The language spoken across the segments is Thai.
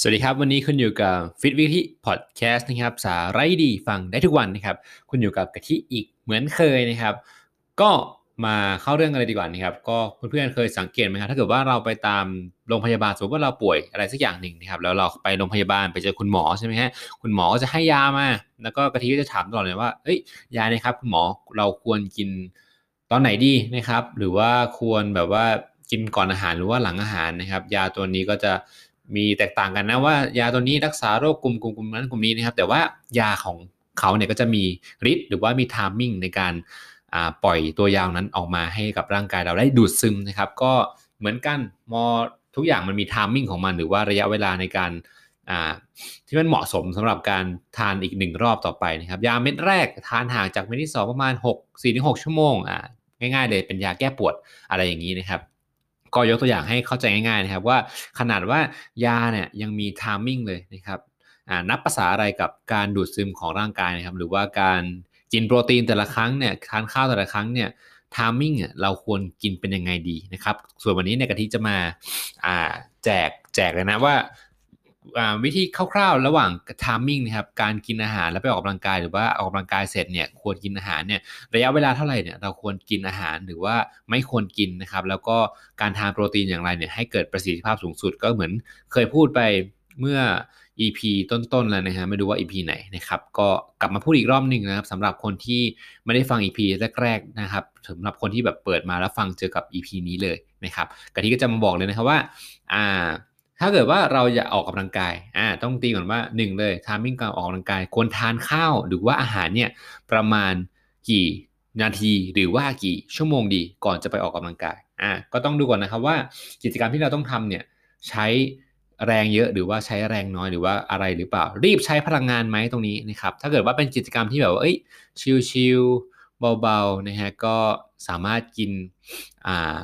สวัสดีครับ วันนี้คุณอยู่กับฟิตวิธีพอดแคสต์นะครับ สาระดีฟังได้ทุกวันนะครับ คุณอยู่กับกะทิอีกเหมือนเคยนะครับ ก็มาเข้าเรื่องกันเลยดีกว่านะครับ ก็เพื่อนๆเคยสังเกตไหมครับ ถ้าเกิดว่าเราไปตามโรงพยาบาลสมมติว่าเราป่วยอะไรสักอย่างหนึ่งนะครับ แล้วเราไปโรงพยาบาลไปเจอคุณหมอใช่ไหมฮะ คุณหมอก็จะให้ยามา แล้วก็กะทิก็จะถามตลอดเลยว่า เอ้ย ยาเนี่ยครับ คุณหมอเราควรกินตอนไหนดีนะครับ หรือว่าควรแบบว่า กินก่อนอาหารหรือว่าหลังอาหารนะครับ ยาตัวนี้ก็จะมีแตกต่างกันนะว่ายาตัวนี้รักษาโรคกลุ่มกลุ่มกลุ่มนั้นกลุ่มนี้นะครับ แต่ว่ายาของเขาเนี่ยก็จะมีฤทธิ์หรือว่ามี timing ในการปล่อยตัวยานั้นออกมาให้กับร่างกายเราได้ดูดซึมนะครับ ก็เหมือนกันเนาะทุกอย่างมันมี timing ของมันหรือว่าระยะเวลาในการที่มันเหมาะสมสำหรับการทานอีกหนึ่งรอบต่อไปนะครับ ยาเม็ดแรกทานห่างจากเม็ดที่ 2 ประมาณ 6 4-6 ชั่วโมงอ่าง่ายๆเลยเป็นยาแก้ปวดอะไรอย่างนี้นะครับ ก็ยกตัวอย่างให้เข้าใจง่ายๆนะครับว่าขนาดว่ายาเนี่ยยังมี timing เลยนะครับนับประสาอะไรกับการดูดซึมของร่างกายนะครับหรือว่าการกินโปรตีนแต่ละครั้งเนี่ยทานข้าวแต่ละครั้งเนี่ย timing เราควรกินเป็นยังไงดีนะครับส่วนวันนี้นายกะทิจะมาแจกแจงเลยนะว่า วิธีคร่าวๆ ระหว่าง timing นะครับการกินอาหารแล้วไปออกกำลังกายหรือว่าออกกำลังกายเสร็จเนี่ยควรกินอาหารเนี่ยระยะเวลาเท่าไหร่เนี่ยเราควรกินอาหารหรือว่าไม่ควรกินนะครับแล้วก็การทานโปรตีนอย่างไรเนี่ยให้เกิดประสิทธิภาพสูงสุดก็เหมือนเคยพูดไปเมื่อ EP ต้นๆแล้วนะฮะไม่รู้ว่า EP ไหนนะครับก็กลับมาพูดอีกรอบหนึ่งนะครับสำหรับคนที่ไม่ได้ฟัง EP แรกๆนะครับสำหรับคนที่แบบเปิดมาแล้วฟังเจอกับ EP นี้เลยนะครับกะทิก็จะมาบอกเลยนะครับว่าอ่า ถ้าเกิดว่าเราจะออกกำลังกายอ่าต้องตีก่อนว่า1เลยทามิ่งการออกกำลังกายควรทานข้าวหรือว่าอาหารเนี่ยประมาณกี่นาทีหรือว่ากี่ชั่วโมงดีก่อนจะไปออกกำลังกายอ่าก็ต้องดูก่อนนะครับว่ากิจกรรมที่เราต้องทำเนี่ยใช้แรงเยอะหรือว่าใช้แรงน้อยหรือว่าอะไรหรือเปล่า รีบใช้พลังงานไหมตรงนี้นะครับถ้าเกิดว่าเป็นกิจกรรมที่แบบว่าเอ้ยชิลๆเบาๆนะฮะก็สามารถกินอ่า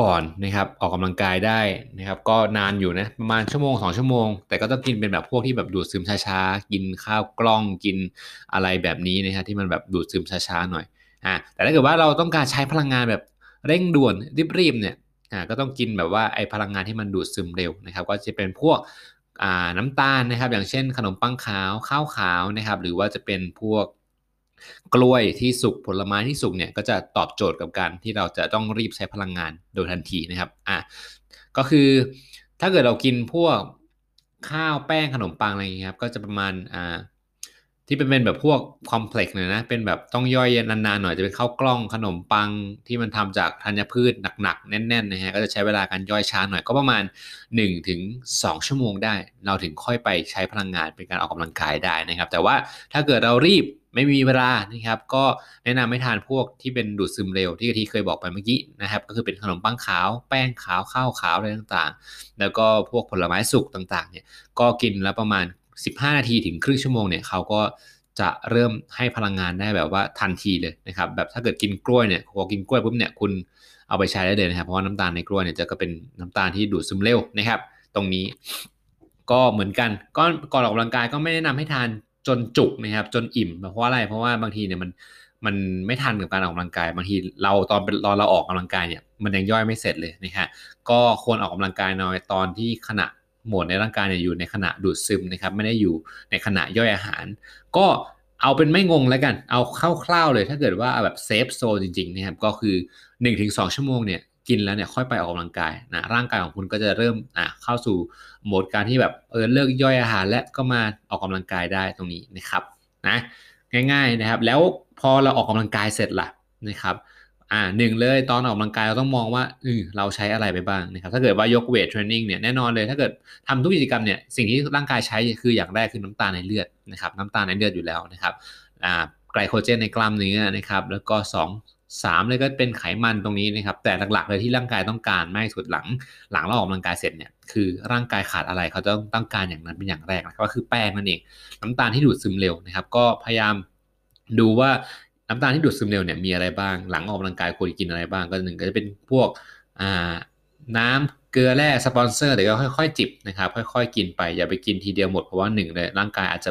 ก่อนนะครับออกกำลังกายได้นะครับก็นานอยู่นะประมาณชั่วโมง2ชั่วโมง แต่ก็ต้องกินเป็นแบบพวกที่แบบดูดซึมช้าๆ กินข้าวกล้องกินอะไรแบบนี้นะครับที่มันแบบดูดซึมช้าๆหน่อยอ่าแต่ถ้าเกิดว่าเราต้องการใช้พลังงานแบบเร่งด่วนรีบๆเนี่ยอ่าก็ต้องกินแบบว่าไอ้พลังงานที่มันดูดซึมเร็วนะครับ ก็จะเป็นพวกอ่าน้ำตาลนะครับ อย่างเช่นขนมปังขาวข้าวขาวนะครับ หรือว่าจะเป็นพวก กล้วยที่สุกผลไม้ที่สุกเนี่ยก็จะตอบโจทย์กับการที่เราจะต้องรีบใช้พลังงานโดยทันทีนะครับอะก็คือถ้าเกิดเรากินพวกข้าวแป้งขนมปังอะไรอย่างเงี้ยครับก็จะประมาณอ่าที่เป็นเป็นแบบพวกคอมเพล็กซ์หน่อยนะเป็นแบบต้องย่อยนานๆหน่อยจะเป็นข้าวกล้องขนมปังที่มันทำจากธัญพืชหนักๆ แน่นๆนะฮะก็จะใช้เวลาการย่อยช้าหน่อยก็ประมาณ 1-2ถึงชั่วโมงได้ เราถึงค่อยไปใช้พลังงานเป็นการออกกำลังกายได้นะครับ แต่ว่าถ้าเกิดเรารีบ ไม่มีเวลานะครับก็แนะนำให้ทานพวกที่เป็นดูดซึมเร็วที่กะทิเคยบอกไปเมื่อกี้นะครับ ก็คือเป็นขนมปังขาว แป้งขาวข้าวขาวอะไรต่างๆ แล้วก็พวกผลไม้สุกต่างๆเนี่ยก็กินแล้วประมาณ 15 นาทีถึงครึ่งชั่วโมงเนี่ยเขาก็จะเริ่มให้พลังงานได้แบบว่าทันทีเลยนะครับแบบถ้าเกิดกินกล้วยเนี่ยพอกินกล้วยปุ๊บเนี่ยคุณเอาไปใช้ได้เลยนะครับเพราะว่าน้ำตาลในกล้วยเนี่ยจะก็เป็นน้ำตาลที่ดูดซึมเร็วนะครับ ตรงนี้ก็เหมือนกันก็ก่อนออกกำลังกายก็ไม่แนะนำให้ทาน จนจุกนะครับ จนอิ่มเพราะอะไรเพราะว่าบางทีเนี่ยมันมันไม่ทันกับการออกกำลังกาย บางทีเราตอนเป็นตอนเราออกกำลังกายเนี่ยมันยังย่อยไม่เสร็จเลยนะฮะก็ควรออกกำลังกายน้อยตอนที่ขณะหมดในร่างกายเนี่ยอยู่ในขณะดูดซึมนะครับไม่ได้อยู่ในขณะย่อยอาหาร ก็เอาเป็นไม่งงแล้วกัน เอาคร่าวๆเลยถ้าเกิดว่าแบบเซฟโซจริงๆนะครับก็คือ 1-2 ชั่วโมงเนี่ย กินแล้วเนี่ยค่อยไปออกกำลังกายนะร่างกายของคุณก็จะเริ่มอะเข้าสู่โหมดการที่แบบเออเลิกย่อยอาหาร และก็มาออกกำลังกายได้ตรงนี้นะครับนะง่ายๆนะครับ แล้วพอเราออกกำลังกายเสร็จล่ะนะครับอ่าหนึ่งเลยตอนออกกำลังกายเราต้องมองว่าเออเราใช้อะไรไปบ้างนะครับถ้าเกิดว่ายกเวทเทรนนิ่งเนี่ยแน่นอนเลยถ้าเกิดทำทุกกิจกรรมเนี่ยสิ่งที่ร่างกายใช้คืออย่างแรกคือน้ำตาลในเลือดนะครับน้ำตาลในเลือดอยู่แล้วนะครับอ่าไกลโคเจนในกล้ามเนื้อนะครับแล้วก็ 2 3เลยก็เป็นไขมันตรงนี้นะครับ แต่หลักๆเลยที่ร่างกายต้องการไม่สุดหลัง หลังเราออกกำลังกายเสร็จเนี่ยคือร่างกายขาดอะไรเขาต้องต้องการอย่างนั้นเป็นอย่างแรกนะก็คือแป้งนั่นเองน้ำตาลที่ดูดซึมเร็วนะครับ ก็พยายามดูว่าน้ำตาลที่ดูดซึมเร็วเนี่ยมีอะไรบ้าง หลังออกกำลังกายควรกินอะไรบ้างก็หนึ่งก็จะเป็นพวกอ่าน้ำเกลือแร่สปอนเซอร์เดี๋ยวก็ค่อยๆจิบนะครับค่อย ๆ กินไปอย่าไปกินทีเดียวหมดเพราะว่าหนึ่งเลยร่างกายอาจจะ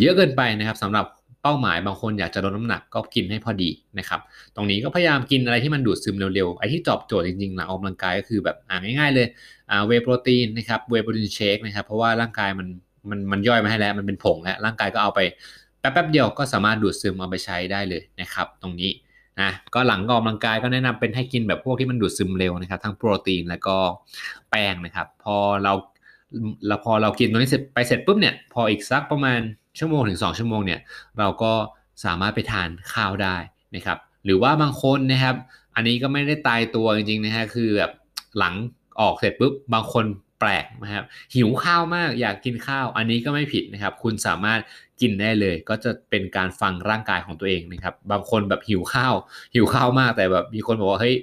เยอะเกินไปนะครับสำหรับ เป้าหมายบางคนอยากจะลดน้ำหนักก็กินให้พอดีนะครับ ตรงนี้ก็พยายามกินอะไรที่มันดูดซึมเร็วๆ ไอ้ที่จอบโจทย์จริงๆหลังออกกำลังกายก็คือแบบอ่าง่ายๆเลยเวโปรตีนนะครับเวโปรตีนเชคนะครับ เพราะว่าร่างกายมันมันมันย่อยมาให้แล้ว มันเป็นผงแล้ว ร่างกายก็เอาไปแป๊บๆเดียวก็สามารถดูดซึมเอาไปใช้ได้เลยนะครับ ตรงนี้นะก็หลังออกกำลังกายก็แนะนำเป็นให้กินแบบพวกที่มันดูดซึมเร็วนะครับ ทั้งโปรตีนแล้วก็แป้งนะครับ พอเราเราพอเรากินตรงนี้เสร็จไปเสร็จปุ๊บเนี่ยพออีกสักประมาณ ชั่วโมงถึง 2 ชั่วโมงเนี่ยเราก็สามารถไปทานข้าวได้นะครับหรือว่าบางคนนะครับ อันนี้ก็ไม่ได้ตายตัวจริงๆนะฮะคือแบบหลังออกเสร็จปุ๊บบางคนแปลกนะครับหิวข้าวมากอยากกินข้าว อันนี้ก็ไม่ผิดนะครับ คุณสามารถกินได้เลย ก็จะเป็นการฟังร่างกายของตัวเองนะครับ บางคนแบบหิวข้าว หิวข้าวมากแต่แบบมีคนบอกว่าเฮ้ย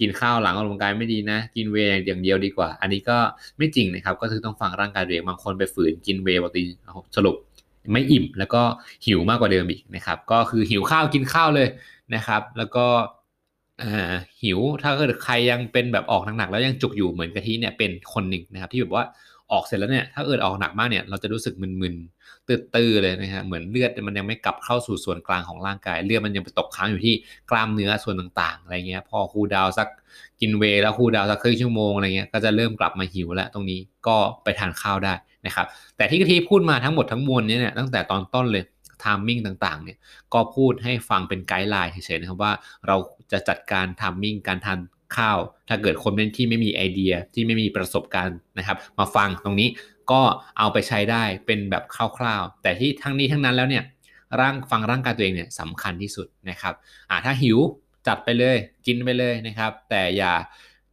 กินข้าวหลังออกกำลังกายไม่ดีนะ กินเวย์อย่างเดียวดีกว่า อันนี้ก็ไม่จริงนะครับ ก็คือต้องฟังร่างกายตัวเองบางคนไปฝืนกินเวย์ปกติสรุป ไม่อิ่ม แล้วก็หิวมากกว่าเดิมอีกนะครับ ก็คือหิวข้าวกินข้าวเลยนะครับ แล้วก็หิวถ้าเกิดใครยังเป็นแบบออกหนักๆแล้วยังจุกอยู่เหมือนกะทิเนี่ยเป็นคนหนึ่งนะครับ ที่แบบว่า ออกเสร็จแล้วเนี่ยถ้าเกิดออกหนักมากเนี่ยเราจะรู้สึกมึนๆตื้อๆเลยนะฮะเหมือนเลือดมันยังไม่กลับเข้าสู่ส่วนกลางของร่างกายเลือดมันยังไปตกค้างอยู่ที่กล้ามเนื้อส่วนต่างๆอะไรเงี้ยพอคูดาวสักกินเวแล้วคูดาวสักครึ่งชั่วโมงอะไรเงี้ยก็จะเริ่มกลับมาหิวแล้วตรงนี้ก็ไปทานข้าวได้นะครับแต่ที่กะทิพูดมาทั้งหมดทั้งมวลเนี่ยตั้งแต่ตอนต้นเลยtiming ต่างๆเนี่ยก็พูดให้ฟังเป็น guideline เฉยๆนะครับว่าเราจะจัดการ timing การทาน ข้าว ถ้าเกิดคนเล่นที่ไม่มีไอเดียที่ไม่มีประสบการณ์นะครับ มาฟังตรงนี้ก็เอาไปใช้ได้เป็นแบบคร่าวๆ แต่ที่ทั้งนี้ทั้งนั้นแล้วเนี่ยร่างฟังร่างกายตัวเองเนี่ยสำคัญที่สุดนะครับอ่าถ้าหิวจัดไปเลยกินไปเลยนะครับ แต่อย่า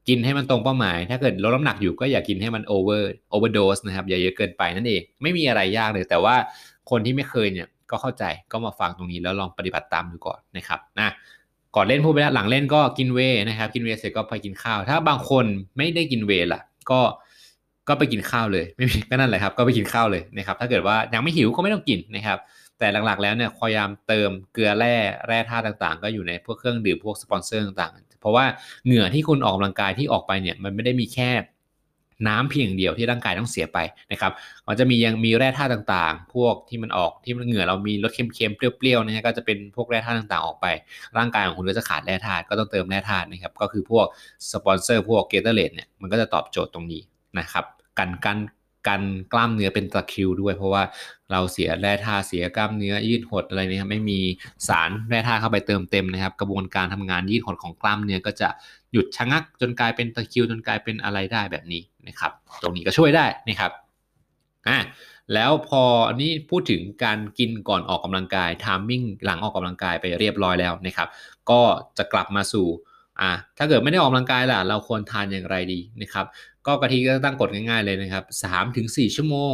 กินให้มันตรงเป้าหมาย ถ้าเกิดลดน้ำหนักอยู่ก็อย่ากินให้มัน over overdose นะครับอย่าเยอะเกินไปนั่นเองไม่มีอะไรยากเลย แต่ว่าคนที่ไม่เคยเนี่ยก็เข้าใจก็มาฟังตรงนี้แล้วลองปฏิบัติตามดูก่อนนะครับนะ ก่อนเล่นพูดไปแล้วหลังเล่นก็กินเวนะครับ กินเวเสร็จก็ไปกินข้าว ถ้าบางคนไม่ได้กินเวล่ะ ก็ก็ไปกินข้าวเลยไม่มีก็นั่นแหละครับ ก็ไปกินข้าวเลยนะครับ ถ้าเกิดว่ายังไม่หิวก็ไม่ต้องกินนะครับ แต่หลักๆแล้วเนี่ยพยายามเติมเกลือแร่แร่ธาตุต่างๆ ก็อยู่ในพวกเครื่องดื่มพวกสปอนเซอร์ต่างๆ เพราะว่าเหงื่อที่คุณออกกำลังกายที่ออกไปเนี่ยมันไม่ได้มีแค่ น้ำเพียงอย่างเดียวที่ร่างกายต้องเสียไปนะครับมันจะมียังมีแร่ธาตุต่างๆ พวกที่มันออกที่มันเหงื่อเรามีรสเค็มๆเปรี้ยวๆนะฮะก็จะเป็นพวกแร่ธาตุต่างๆออกไป ร่างกายของคุณก็จะขาดแร่ธาตุก็ต้องเติมแร่ธาตุนะครับก็คือพวกสปอนเซอร์พวกเกเตอร์เลดเนี่ยมันก็จะตอบโจทย์ตรงนี้นะครับกันกัน กันกล้ามเนื้อเป็นตะคริวด้วย เพราะว่าเราเสียแร่ธาตุเสียกล้ามเนื้อยืดหดอะไรนี่ครับไม่มีสารแร่ธาตุเข้าไปเติมเต็มนะครับ กระบวนการทำงานยืดหดของกล้ามเนื้อก็จะหยุดชะงักจนกลายเป็นตะคริวจนกลายเป็นอะไรได้แบบนี้นะครับ ตรงนี้ก็ช่วยได้นะครับอ่าแล้วพออันนี้พูดถึงการกินก่อนออกกำลังกายทามมิ่งหลังออกกำลังกายไปเรียบร้อยแล้วนะครับ ก็จะกลับมาสู่อ่าถ้าเกิดไม่ได้ออกกำลังกายล่ะ เราควรทานอย่างไรดีนะครับ ก็กะทิก็ตั้งกฎง่ายๆเลยนะครับสามถึงสี่ชั่วโมง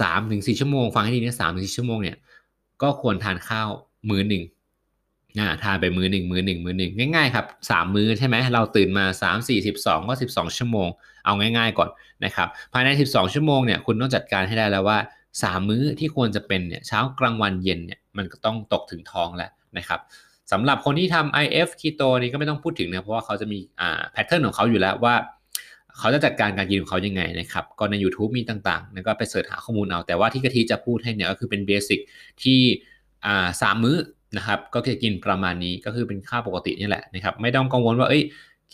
สามถึงสี่ชั่วโมง ฟังให้ดีนะสามถึงสี่ชั่วโมงเนี่ยก็ควรทานข้าวมื้อหนึ่งอ่าทานไปมือหนึ่งมือหนึ่งมือหนึ่งง่ายๆครับสามมือใช่ไหมเราตื่นมาสามสี่สิบสองก็สิบสองชั่วโมง เอาง่ายๆก่อนนะครับภายในสิบสองชั่วโมงเนี่ยคุณต้องจัดการให้ได้แล้วว่าสามมื้อที่ควรจะเป็นเนี่ยเช้ากลางวันเย็นเนี่ยมันก็ต้องตกถึงท้องแล้วนะครับสำหรับคนที่ทำ IF Keto นี่ก็ไม่ต้องพูดถึงนะเพราะว่าเขาจะมีอ่าแพทเทิร์นของเขาอยู่แล้วว่า เขาจะจัดการการกินของเขายังไงนะครับ ก็ใน YouTube มีต่างๆแล้วก็ไปเสิร์ชหาข้อมูลเอา แต่ว่าที่กะทิจะพูดให้เนี่ยก็คือเป็นเบสิกที่อ่าสามมื้อนะครับ ก็จะกินประมาณนี้ก็คือเป็นค่าปกตินี่แหละนะครับ ไม่ต้องกังวลว่าเอ้ย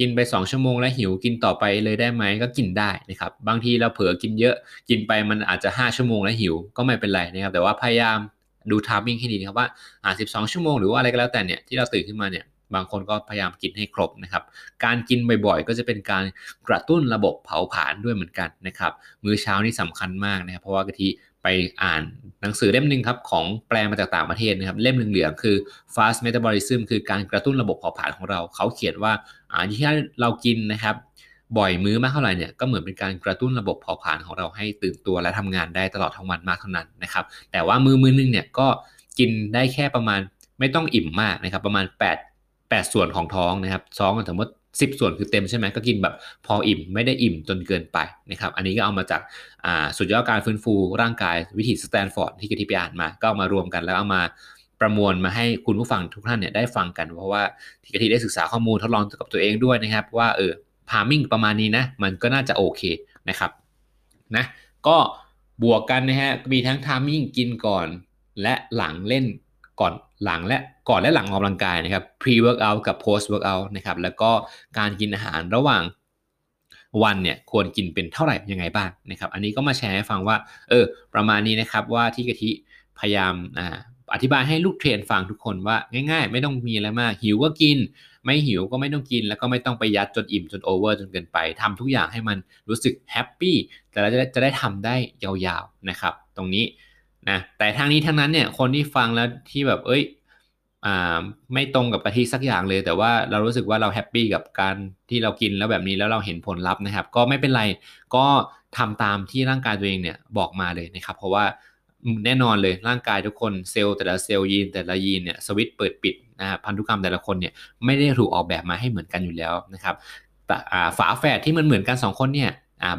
กินไป 2 ชั่วโมงแล้วหิวกินต่อไปเลยได้ไหมก็กินได้นะครับ บางทีเราเผลอกินเยอะกินไปมันอาจจะ 5 ชั่วโมงแล้วหิวก็ไม่เป็นไรนะครับ แต่ว่าพยายามดูทามมิ่งให้ดีนะครับว่าอ่า12 ชั่วโมงหรือว่าอะไรก็แล้วแต่เนี่ยที่เราตื่นขึ้นมาเนี่ย บางคนก็พยายามกินให้ครบนะครับ การกินบ่อยๆ ก็จะเป็นการกระตุ้นระบบเผาผลาญด้วยเหมือนกันนะครับ มื้อเช้านี่สำคัญมากนะครับ เพราะว่ากะทิไปอ่านหนังสือเล่มหนึ่งครับของแปลมาจากต่างประเทศนะครับ เล่มหนึ่งเหลืองคือ fast metabolism คือการกระตุ้นระบบเผาผลาญของเรา เขาเขียนว่าอ่าที่เรากินนะครับบ่อยมื้อมากเท่าไหร่เนี่ยก็เหมือนเป็นการกระตุ้นระบบเผาผลาญของเราให้ตื่นตัวและทำงานได้ตลอดทั้งวันมากเท่านั้นนะครับแต่ว่ามือมือนึงเนี่ยก็กินได้แค่ประมาณไม่ต้องอิ่มมากนะครับประมาณ8 8 ส่วนของท้องนะครับท้องสมมติสิบส่วนคือเต็มใช่ไหมก็กินแบบพออิ่มไม่ได้อิ่มจนเกินไปนะครับอันนี้ก็เอามาจากสุดยอดการฟื้นฟูร่างกายวิธีสแตนฟอร์ดที่กะทิไปอ่านมา ก็เอามารวมกันแล้วเอามาประมวลมาให้คุณผู้ฟังทุกท่านเนี่ยได้ฟังกัน เพราะว่าที่กะทิได้ศึกษาข้อมูลทดลองกับตัวเองด้วยนะครับ ว่าเออ timing ประมาณนี้นะมันก็น่าจะโอเคนะครับนะก็บวกกันนะฮะมีทั้ง timing กินก่อนและหลังเล่น ก่อนหลังและก่อนและหลังออกกำลังกายนะครับ pre workout กับ post workout นะครับแล้วก็การกินอาหารระหว่างวันเนี่ยควรกินเป็นเท่าไหร่ยังไงบ้างนะครับ อันนี้ก็มาแชร์ให้ฟังว่าเออประมาณนี้นะครับว่าที่กะทิพยายามอ่าอธิบายให้ลูก train ฟังทุกคนว่าง่าย ๆ ไม่ต้องมีอะไรมาก หิวก็กิน ไม่หิวก็ไม่ต้องกิน แล้วก็ไม่ต้องไปยัดจนอิ่มจน over จนเกินไปทำทุกอย่างให้มันรู้สึก happy แต่เราจะได้จะได้ทำได้ยาวๆนะครับ ตรงนี้ นะแต่ทางนี้ทั้งนั้นเนี่ยคนที่ฟังแล้วที่แบบเอ้ยไม่ตรงกับกะทิสักอย่างเลย แต่ว่าเรารู้สึกว่าเราแฮปปี้กับการที่เรากินแล้วแบบนี้แล้วเราเห็นผลลัพธ์นะครับ ก็ไม่เป็นไรก็ทำตามที่ร่างกายตัวเองเนี่ยบอกมาเลยนะครับ เพราะว่าแน่นอนเลยร่างกายทุกคนเซลล์แต่ละเซลล์ยีนแต่ละยีนเนี่ยสวิตเปิดปิดนะพันธุกรรมแต่ละคนเนี่ยไม่ได้ถูกออกแบบมาให้เหมือนกันอยู่แล้วนะครับแต่ฝาแฝดที่มันเหมือนกัน 2 คนเนี่ย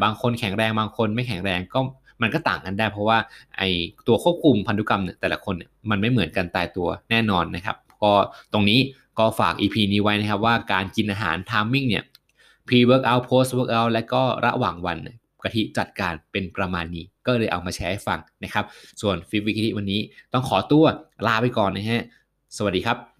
บางคนแข็งแรงบางคนไม่แข็งแรงก็ มันก็ต่างกันได้ เพราะว่าไอตัวควบคุมพันธุกรรมเนี่ยแต่ละคนเนี่ยมันไม่เหมือนกันตายตัวแน่นอนนะครับก็ตรงนี้ก็ฝาก EP นี้ไว้นะครับว่าการกินอาหารทามมิ่งเนี่ย pre workout post workout และก็ระหว่างวันกะทิจัดการเป็นประมาณนี้ ก็เลยเอามาแชร์ให้ฟังนะครับ ส่วนฟิปวิกิทิวันนี้ต้องขอตัวลาไปก่อนนะฮะ สวัสดีครับ